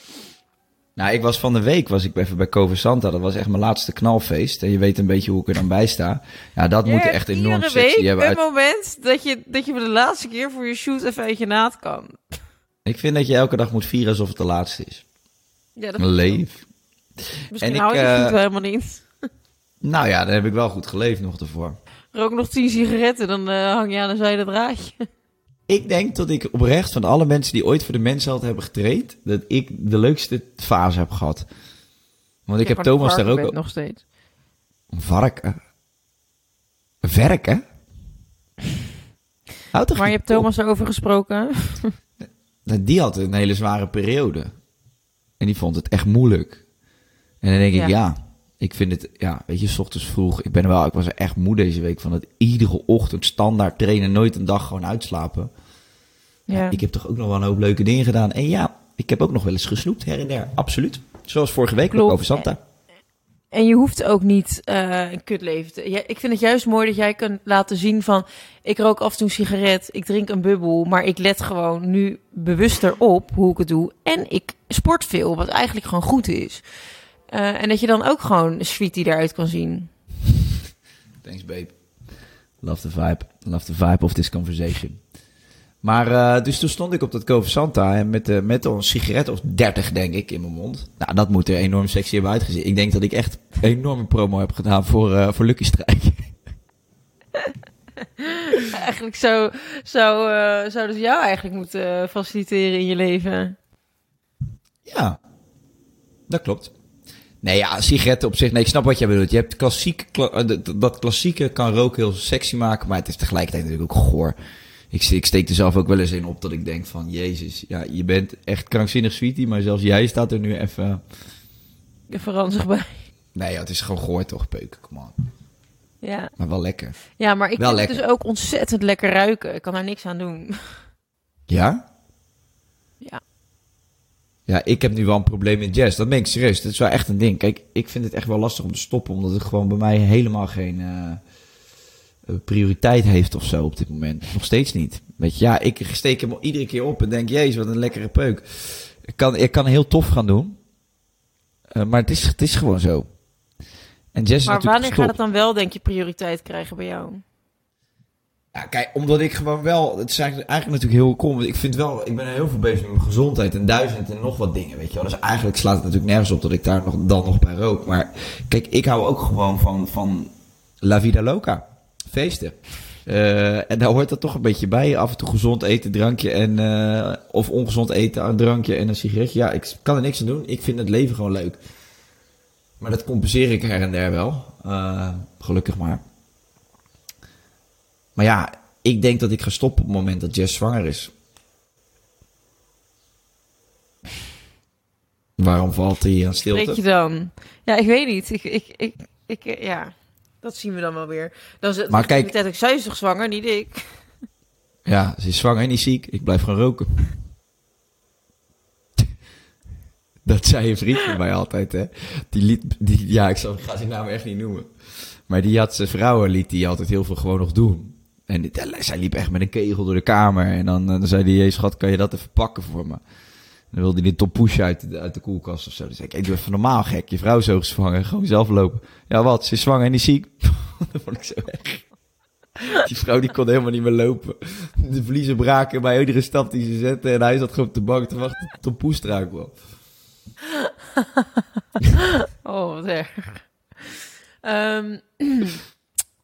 Nou, ik was van de week was ik even bij Cover Santa. Dat was echt mijn laatste knalfeest. En je weet een beetje hoe ik er dan bij sta. Ja, dat moet echt enorm sexy week hebben. Een moment dat je, dat je voor de laatste keer voor je shoot even uit je naad kan. Ik vind dat je elke dag moet vieren alsof het de laatste is. Ja, dat Leef. Misschien en hou je het uh, helemaal niet. Nou ja, dan heb ik wel goed geleefd nog ervoor. Rook nog tien sigaretten, dan uh, hang je aan de zijde draadje. Ik denk dat ik oprecht van alle mensen die ooit voor de mensheid hebben getraind, dat ik de leukste fase heb gehad. Want ik, heb Thomas daar ook... nog steeds. Varken? Verken? Houd maar je hebt Thomas erover gesproken? die had een hele zware periode. En die vond het echt moeilijk. En dan denk ik, Ja. Ik vind het, ja, weet je, s ochtends vroeg. Ik ben wel, ik was er echt moe deze week van het iedere ochtend standaard trainen, nooit een dag gewoon uitslapen. Ja. Ik heb toch ook nog wel een hoop leuke dingen gedaan. En ja, ik heb ook nog wel eens gesnoept her en der, absoluut. Zoals vorige week Klopt. over Santa. En je hoeft ook niet eh, een kutleven te... Ja, ik vind het juist mooi dat jij kunt laten zien van... Ik rook af en toe een sigaret, ik drink een bubbel... maar ik let gewoon nu bewuster op hoe ik het doe. En ik sport veel, wat eigenlijk gewoon goed is. Eh, en dat je dan ook gewoon een sweetie eruit kan zien. Thanks, babe. Love the vibe. Love the vibe of this conversation. Maar, eh, dus toen stond ik op dat Cove Santa en met, eh, met een sigaret of 30, denk ik, in mijn mond. Nou, dat moet er enorm sexy hebben uitgezien. Ik denk dat ik echt enorme promo heb gedaan voor, eh, voor Lucky Strike. Eigenlijk zou, eh, zouden ze jou eigenlijk moeten faciliteren in je leven. Ja, dat klopt. Nee, ja, sigaretten op zich. Nee, ik snap wat jij bedoelt. Je hebt klassiek, kla- eh, dat- klassieke kan roken heel sexy maken, maar het is tegelijkertijd natuurlijk ook goor. Ik, ik steek er zelf ook wel eens in op dat ik denk van, jezus, ja, je bent echt krankzinnig sweetie, maar zelfs jij staat er nu even... Even ranzig bij. Nee, ja, het is gewoon goor toch, peuken, kom on. Ja. Maar wel lekker. ja, maar ik Wel vind het dus ook ontzettend lekker ruiken. Ik kan daar niks aan doen. Ja? Ja. Ja, ik heb nu wel een probleem met jazz. Dat ben ik serieus. Dat is wel echt een ding. Kijk, ik vind het echt wel lastig om te stoppen, omdat het gewoon bij mij helemaal geen eh, eh, prioriteit heeft of zo op dit moment. Nog steeds niet. Weet je, ja, ik steek hem iedere keer op en denk, jezus, wat een lekkere peuk. Ik kan, ik kan heel tof gaan doen, Eh, maar het is, het is gewoon zo. En jazz Maar natuurlijk wanneer gaat het dan wel, denk je, prioriteit krijgen bij jou? Ja, kijk, omdat ik gewoon wel, het is eigenlijk, natuurlijk heel kom. Ik vind wel, ik ben heel veel bezig met mijn gezondheid en duizend en nog wat dingen, weet je wel. Dus eigenlijk slaat het natuurlijk nergens op dat ik daar nog, dan nog bij rook. Maar kijk, ik hou ook gewoon van, van La Vida Loca, feesten. Eh, en daar hoort dat toch een beetje bij. Af en toe gezond eten, drankje en, eh, of ongezond eten, een drankje en een sigaretje. Ja, ik kan er niks aan doen. Ik vind het leven gewoon leuk. Maar dat compenseer ik her en der wel. Eh, gelukkig maar. Maar ja, ik denk dat ik ga stoppen op het moment dat Jess zwanger is. Waarom valt hij aan Spreek je stilte? dan? Ja, ik weet niet. Ik, ik, ik, ik, ja, dat zien we dan wel weer. Dan is het Maar kijk- ik zij is toch zwanger, niet ik. Ja, ze is zwanger en niet ziek. Ik blijf gewoon roken. Dat zei een vriend van mij altijd, hè. Die liet, die, ja, ik, zal, ik ga zijn naam echt niet noemen. Maar die had zijn vrouwen, liet die altijd heel veel gewoon nog doen. En dit- zij liep echt met een kegel door de kamer. En dan, eh, dan zei hij, hey, schat, kan je dat even pakken voor me? En dan wilde hij de toppush uit, de- uit de koelkast of zo. Dan zei ik, hey, doe even normaal, gek. Je vrouw zo zwanger, gewoon zelf lopen. Ja, wat? Ze is zwanger en niet ziek? dat vond ik zo. Die vrouw die kon helemaal niet meer lopen. De vliezen braken bij iedere stap die ze zette. En hij zat gewoon op de bank te wachten tot de poes eruit. Oh, wat. Ehm,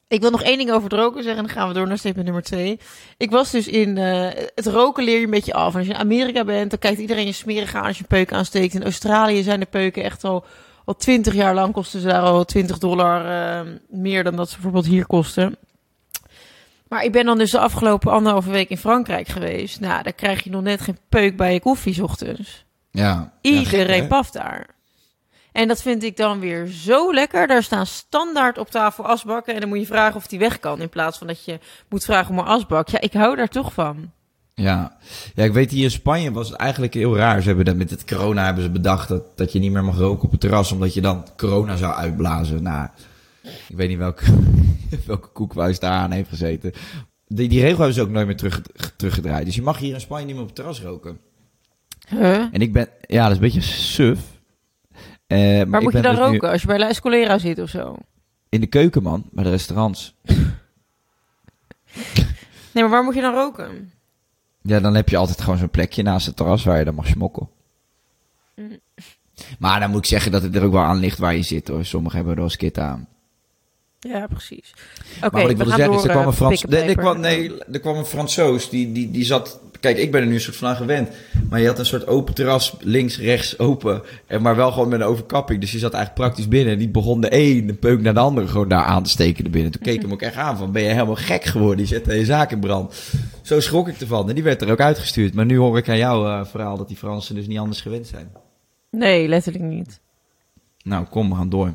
ik wil nog één ding over het roken zeggen en dan gaan we door naar statement nummer twee. Ik was dus in... eh, het roken leer je een beetje af. En als je in Amerika bent, dan kijkt iedereen je smerig aan als je een peuk aansteekt. In Australië zijn de peuken echt al... Al twintig jaar lang kosten ze daar al 20 dollar eh, meer dan dat ze bijvoorbeeld hier kosten. Maar ik ben dan dus de afgelopen anderhalve week in Frankrijk geweest. Nou, daar krijg je nog net geen peuk bij je koffie 's ochtends. Ja. Iedereen ja, paft daar. En dat vind ik dan weer zo lekker. Daar staan standaard op tafel asbakken. En dan moet je vragen of die weg kan. In plaats van dat je moet vragen om een asbak. Ja, ik hou daar toch van. Ja. ja, ik weet hier in Spanje was het eigenlijk heel raar. Ze hebben dat met het corona hebben ze bedacht dat, dat je niet meer mag roken op het terras. Omdat je dan corona zou uitblazen. Nou, ik weet niet welke, welke koekwijs daar aan heeft gezeten. Die, die regel hebben ze ook nooit meer terug, teruggedraaid. Dus je mag hier in Spanje niet meer op het terras roken. Huh? En ik ben, ja, dat is een beetje suf. Eh, maar moet je dan dus nu roken? Als je bij La Escolera zit of zo? In de keuken, man. Bij de restaurants. Nee, maar waar moet je dan roken? Ja, dan heb je altijd gewoon zo'n plekje naast het terras waar je dan mag smokken. Mm. Maar dan moet ik zeggen dat het er ook wel aan ligt waar je zit hoor. Sommigen hebben er wel skit aan. Ja, precies. Oké, maar wat ik wilde zeggen is, er kwam eh, een Frans... Nee, er kwam, nee, er kwam een Fransoos, die, die, die zat... Kijk, ik ben er nu een soort van aan gewend. Maar je had een soort open terras, links, rechts, open. En maar wel gewoon met een overkapping. Dus je zat eigenlijk praktisch binnen. En die begon de ene peuk naar de andere gewoon daar aan te steken er binnen. Toen keek ik hem ook echt aan van, ben je helemaal gek geworden? Die zette je zaak in brand. Zo schrok ik ervan. En die werd er ook uitgestuurd. Maar nu hoor ik aan jouw eh, verhaal dat die Fransen dus niet anders gewend zijn. Nee, letterlijk niet. Nou, kom, we gaan door.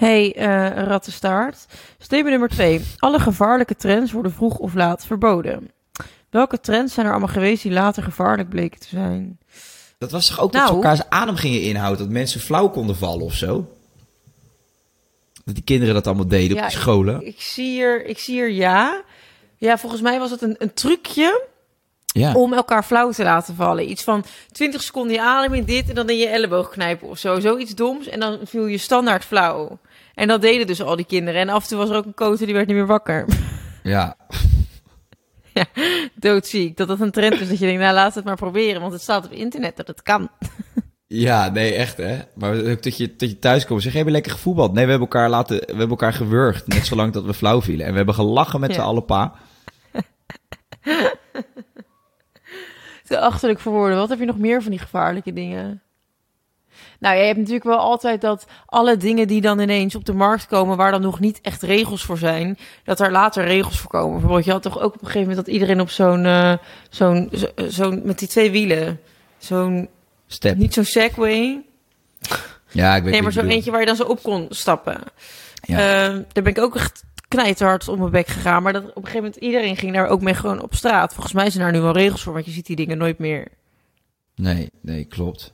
Hey, eh rattenstaart. Statement nummer 2. Alle gevaarlijke trends worden vroeg of laat verboden. Welke trends zijn er allemaal geweest die later gevaarlijk bleken te zijn? Dat was toch ook Nou. dat ze elkaars adem gingen inhouden? Dat mensen flauw konden vallen of zo? Dat die kinderen dat allemaal deden Ja, op de scholen? Ik zie hier, ik zie hier ja. Ja, volgens mij was het een, een trucje Ja. om elkaar flauw te laten vallen. Iets van 20 seconden je adem in dit en dan in je elleboog knijpen of zo. Zoiets doms en dan viel je standaard flauw. En dat deden dus al die kinderen. En af en toe was er ook een koter die werd niet meer wakker. Ja. Doodziek. Dat dat een trend is dat je denkt, nou laat het maar proberen. Want het staat op internet dat het kan. Ja, nee, echt hè. Maar ook dat je, dat je thuis komt en zeg, heb je lekker gevoetbald? Nee, we hebben elkaar laten, we hebben elkaar gewurgd. Net zolang dat we flauw vielen. En we hebben gelachen met Ja. z'n allen, pa. Te achterlijk voor woorden. Wat heb je nog meer van die gevaarlijke dingen? Nou, je hebt natuurlijk wel altijd dat alle dingen die dan ineens op de markt komen, waar dan nog niet echt regels voor zijn, dat er later regels voor komen. Bijvoorbeeld, je had toch ook op een gegeven moment dat iedereen op zo'n, eh, zo'n, zo- zo'n, met die twee wielen, zo'n, Step. niet zo'n Segway, Ja, ik weet nee, maar zo'n eentje waar je dan zo op kon stappen. Ja. Eh, daar ben ik ook echt knijterhard om mijn bek gegaan. Maar dat op een gegeven moment iedereen ging daar ook mee gewoon op straat. Volgens mij zijn daar nu wel regels voor, want je ziet die dingen nooit meer. Nee, nee, klopt.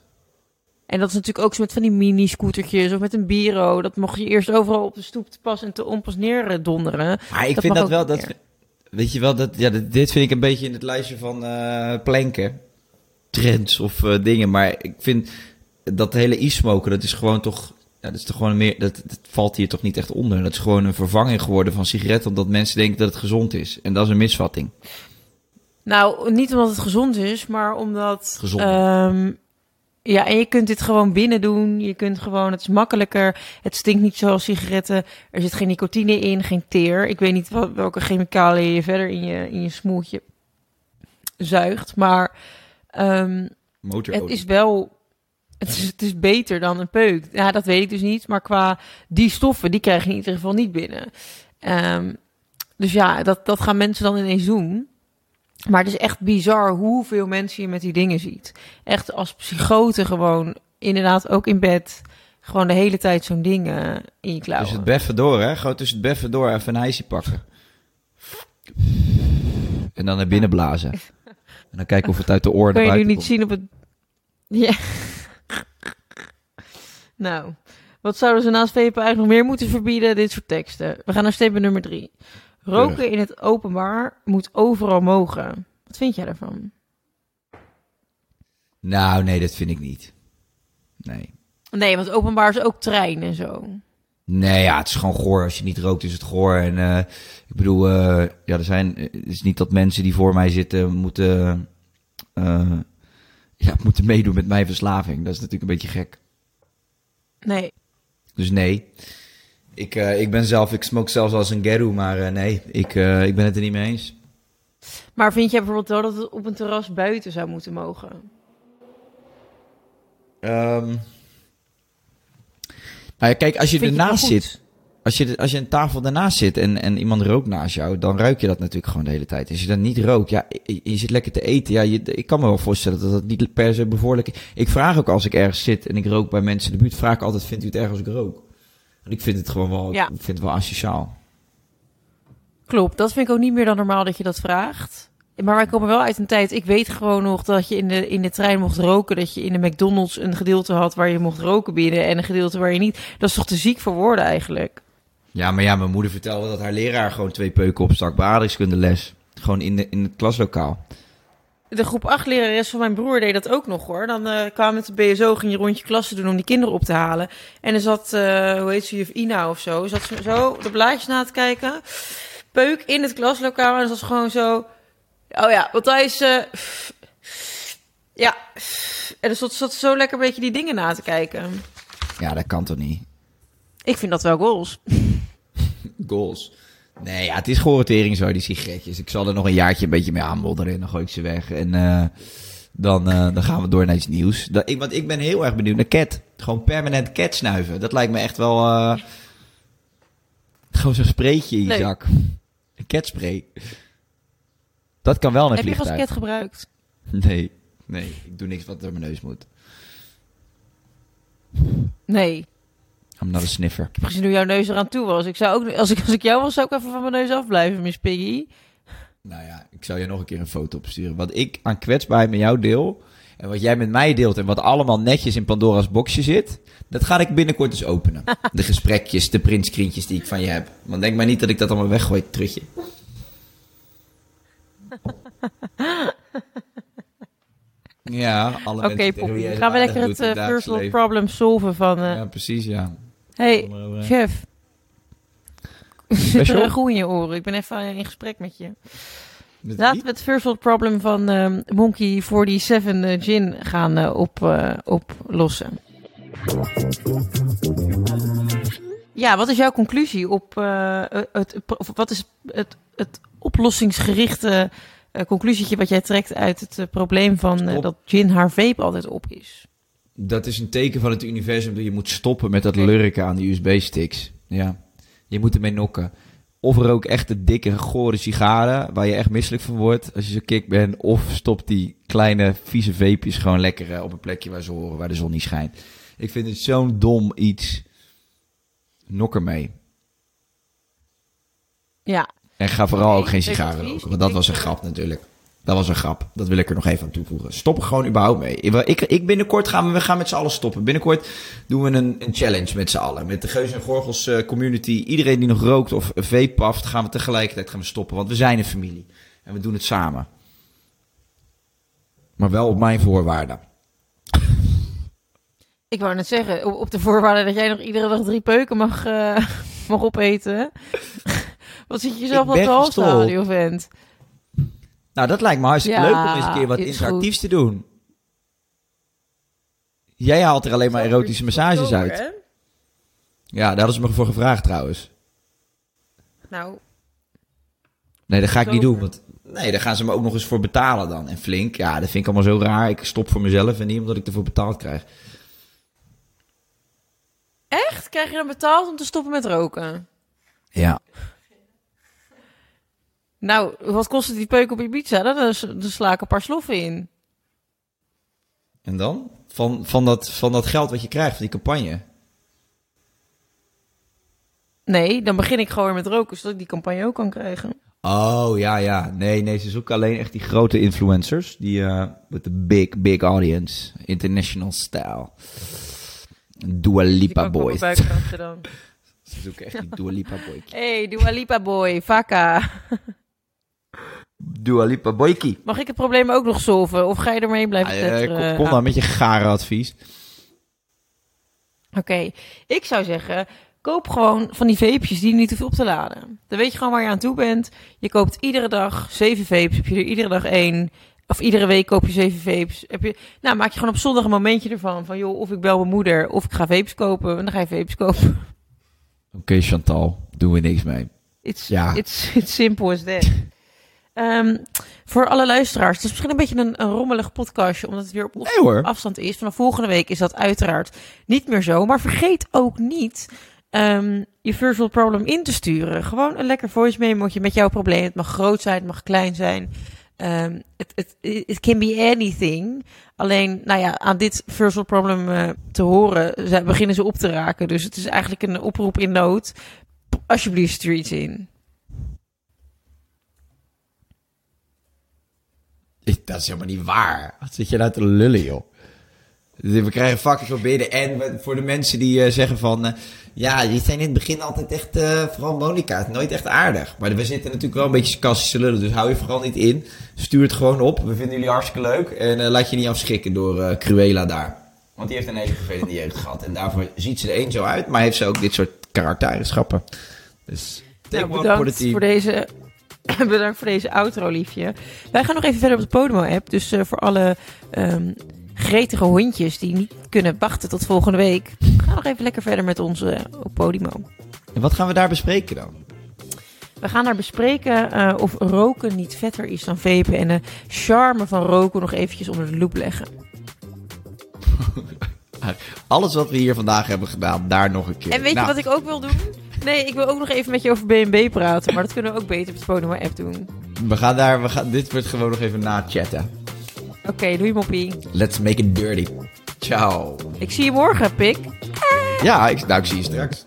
En dat is natuurlijk ook zo met van die mini-scootertjes of met een bureau. Dat mocht je eerst overal op de stoep te pas en te onpas neer eh, donderen. Maar ik Dat vind dat wel, dat, weet je wel, dat, ja, dit vind ik een beetje in het lijstje van eh planken. Trends of eh, dingen. Maar ik vind dat hele e-smoken, dat is gewoon toch, ja, dat is toch gewoon meer, dat, dat valt hier toch niet echt onder. Dat is gewoon een vervanging geworden van sigaretten, omdat mensen denken dat het gezond is. En dat is een misvatting. Nou, niet omdat het gezond is, maar omdat... Gezond. ehm, ja, en je kunt dit gewoon binnen doen. Je kunt gewoon, het is makkelijker. Het stinkt niet zoals sigaretten. Er zit geen nicotine in, geen teer. Ik weet niet wat, welke chemicaliën je verder in je, in je smoeltje zuigt. Maar Motorolie. het is wel... Het is, het is beter dan een peuk. Ja, dat weet ik dus niet. Maar qua die stoffen, die krijg je in ieder geval niet binnen. Ehm, dus ja, dat, dat gaan mensen dan ineens doen. Maar het is echt bizar hoeveel mensen je met die dingen ziet. Echt als psychoten gewoon, inderdaad ook in bed, gewoon de hele tijd zo'n ding eh, in je klauwen. Tussen het beffen door, hè? Gewoon tussen het beffen door even een ijsje pakken. En dan naar binnen blazen. En dan kijken of het uit de oren Kun je nu niet komt. zien op het... Ja. nou, wat zouden ze naast vapen eigenlijk nog meer moeten verbieden? Dit soort teksten. We gaan naar statement nummer drie. Roken in het openbaar moet overal mogen. Wat vind jij daarvan? Nou, nee, dat vind ik niet. Nee. Nee, want openbaar is ook trein en zo. Nee, ja, het is gewoon goor. Als je niet rookt, is het goor. En eh, ik bedoel, eh, ja, er zijn. Het is niet dat mensen die voor mij zitten moeten. eh, ja, moeten meedoen met mijn verslaving. Dat is natuurlijk een beetje gek. Nee. Dus nee. Ik, eh, ik ben zelf, ik smoke zelfs als een geru, maar eh, nee, ik, eh, ik ben het er niet mee eens. Maar vind jij bijvoorbeeld wel dat het op een terras buiten zou moeten mogen? Ehm nou ja, kijk, als je Vind ernaast zit, als je, als je een tafel ernaast zit en, en iemand rookt naast jou, dan ruik je dat natuurlijk gewoon de hele tijd. Als je dan niet rookt, ja, je, je zit lekker te eten. Ja, je, ik kan me wel voorstellen dat dat niet per se bevorderlijk is. Ik vraag ook als ik ergens zit en ik rook bij mensen in de buurt, vraag ik altijd, vindt u het erg als ik rook? Ik vind het gewoon wel, Ja. ik vind het wel asociaal. Klopt, dat vind ik ook niet meer dan normaal dat je dat vraagt. Maar wij komen wel uit een tijd, ik weet gewoon nog dat je in de, in de trein mocht roken. Dat je in de McDonald's een gedeelte had waar je mocht roken binnen en een gedeelte waar je niet. Dat is toch te ziek voor woorden eigenlijk? Ja, maar ja, mijn moeder vertelde dat haar leraar gewoon twee peuken opstak bij aardrijkskundeles. Gewoon in, de, in het klaslokaal. De groep 8 lerares van mijn broer deed dat ook nog hoor. Dan eh kwamen met de BSO, ging je rondje klasse doen om die kinderen op te halen. En er zat, eh, hoe heet ze, juf Ina of zo, zat ze zo de blaadjes na te kijken. Peuk in het klaslokaal en dan zat ze gewoon zo... Oh ja, want hij is... eh, ja, en dan zat, zat ze zo lekker een beetje die dingen na te kijken. Ja, dat kan toch niet? Ik vind dat wel goals. Goals. Nee, ja, het is gewoon tering zo, die sigaretjes. Ik zal er nog een jaartje een beetje mee aanmodderen en dan gooi ik ze weg. En eh, dan, eh, dan gaan we door naar iets nieuws. Dat, ik, want ik ben heel erg benieuwd naar cat. Gewoon permanent cat snuiven. Dat lijkt me echt wel... eh, gewoon zo'n spreetje in je Leuk. zak. Een catspray. Dat kan wel een Heb je vliegtuig. gasket gebruikt? Nee, nee. Ik doe niks wat door mijn neus moet. Nee. I'm not a sniffer. Ik heb gezien hoe jouw neus eraan toe was. Ik zou ook, als ik, als ik jou was, zou ik even van mijn neus afblijven, Miss Piggy. Nou ja, ik zou je nog een keer een foto opsturen. Wat ik aan kwetsbaarheid met jou deel... en wat jij met mij deelt... en wat allemaal netjes in Pandora's boxje zit... dat ga ik binnenkort eens openen. De gesprekjes, de printscreentjes die ik van je heb. Want denk maar niet dat ik dat allemaal weggooi, trutje. Ja, alle Oké, Poppy. Gaan we lekker het leven. problem solven van... eh, Ja, precies, ja. Hey, eh, chef. Zit er een groen in je oren? Ik ben even in gesprek met je. Met Laten we het first world problem van ehm, Monkey 47 eh, Gin gaan eh, op, eh, oplossen. Ja, wat is jouw conclusie op eh, het, of wat is het, het oplossingsgerichte eh, conclusietje wat jij trekt uit het probleem van dat gin haar vape altijd op is? Dat is een teken van het universum dat je moet stoppen met dat lurken aan die USB-sticks. Ja, je moet ermee nokken. Of rook echt de dikke, gore sigaren, waar je echt misselijk van wordt als je zo kick bent. Of stop die kleine, vieze vapejes gewoon lekker eh, op een plekje waar ze horen, waar de zon niet schijnt. Ik vind het zo'n dom iets. Nok ermee. Ja, En ga vooral ook geen sigaren roken, want dat was een grap natuurlijk. Dat was een grap. Dat wil ik er nog even aan toevoegen. Stop er gewoon überhaupt mee. Ik, ik, binnenkort gaan we, we gaan met z'n allen stoppen. Binnenkort doen we een, een challenge met z'n allen. Met de Geus en Gorgels eh, community. Iedereen die nog rookt of vape paft, gaan we tegelijkertijd gaan we stoppen. Want we zijn een familie. En we doen het samen. Maar wel op mijn voorwaarden. ik wou net zeggen, op, op de voorwaarde dat jij nog iedere dag drie peuken mag, eh, mag opeten. Wat zit je jezelf Ik op de joh, vent? Nou, dat lijkt me hartstikke Ja, leuk om eens een keer wat interactiefs te doen. Jij haalt er alleen maar erotische massages uit. Ja, daar hadden ze me voor gevraagd trouwens. Nou, Nee, dat ga ik niet doen. Want, nee, daar gaan ze me ook nog eens voor betalen dan. En flink, ja, dat vind ik allemaal zo raar. Ik stop voor mezelf en niet omdat ik ervoor betaald krijg. echt? Krijg je dan betaald om te stoppen met roken? Ja. Nou, wat kost het die peuk op Ibiza? Dan, dan, sla ik een paar sloffen in. En dan? Van, van, dat, van dat geld wat je krijgt, van die campagne. Nee, dan begin ik gewoon weer met roken, zodat ik die campagne ook kan krijgen. Oh, ja, ja. Nee, nee, ze zoeken alleen echt die grote influencers. Die, eh with the big, big audience. International style. Dua Lipa boys. Ze zoeken echt die Dua Lipa boy. Hey, Dua Lipa boy, vaka. Dua Lipa boykie. Mag ik het probleem ook nog solven? Of ga je ermee blijven Ah, eh, tetteren? kom, kom dan met je gare advies. Oké, ik zou zeggen, koop gewoon van die vapejes die niet hoeft op te laden. Dan weet je gewoon waar je aan toe bent. Je koopt iedere dag zeven vapes, heb je er iedere dag één. Of iedere week koop je zeven vapes. Heb je, nou, maak je gewoon op zondag een momentje ervan. Van joh, of ik bel mijn moeder, of ik ga vapes kopen. En dan ga je vapes kopen. Oké, Chantal. Doen we niks mee. It's, Ja. it's, it's simple as that. Ehm, voor alle luisteraars, het is misschien een beetje een, een rommelig podcastje, omdat het weer op Nee afstand is. Vanaf volgende week is dat uiteraard niet meer zo. Maar vergeet ook niet ehm, je world problem in te sturen. Gewoon een lekker voice memootje met jouw probleem. Het mag groot zijn, het mag klein zijn. Ehm, Het het it can be anything. Alleen, nou ja, aan dit world problem eh, te horen, ze- beginnen ze op te raken. Dus het is eigenlijk een oproep in nood. Alsjeblieft, stuur iets in. Dat is helemaal niet waar. Wat zit je nou te lullen, joh? We krijgen fucking veel binnen. En we- voor de mensen die eh, zeggen van... eh, ja, die zijn in het begin altijd echt... eh, vooral Monica, nooit echt aardig. Maar we zitten natuurlijk wel een beetje sarcastisch te lullen. Dus hou je vooral niet in. Stuur het gewoon op. We vinden jullie hartstikke leuk. En laat je niet afschrikken door Cruella daar. Want die heeft een hele vervelende jeugd gehad. En daarvoor ziet ze er één zo uit. Maar heeft ze ook dit soort karaktereigenschappen. Dus Nou, bedankt team. voor deze, bedankt voor deze outro, liefje. Wij gaan nog even verder op de Podimo-app. Dus eh, voor alle ehm, gretige hondjes die niet kunnen wachten tot volgende week... ga nog even lekker verder met ons eh, op Podimo. En wat gaan we daar bespreken dan? We gaan daar bespreken eh, of roken niet vetter is dan vapen... en de charme van roken nog eventjes onder de loep leggen. Alles wat we hier vandaag hebben gedaan, daar nog een keer. En weet Nou, je wat ik ook wil doen? Nee, ik wil ook nog even met je over B&B praten... maar dat kunnen we ook beter op de Podimo-app doen. We gaan daar, we gaan, dit wordt gewoon nog even na chatten. Oké, doei moppie. Let's make it dirty. Ciao. Ik zie je morgen, pik. Ja, ik, nou, ik zie je straks.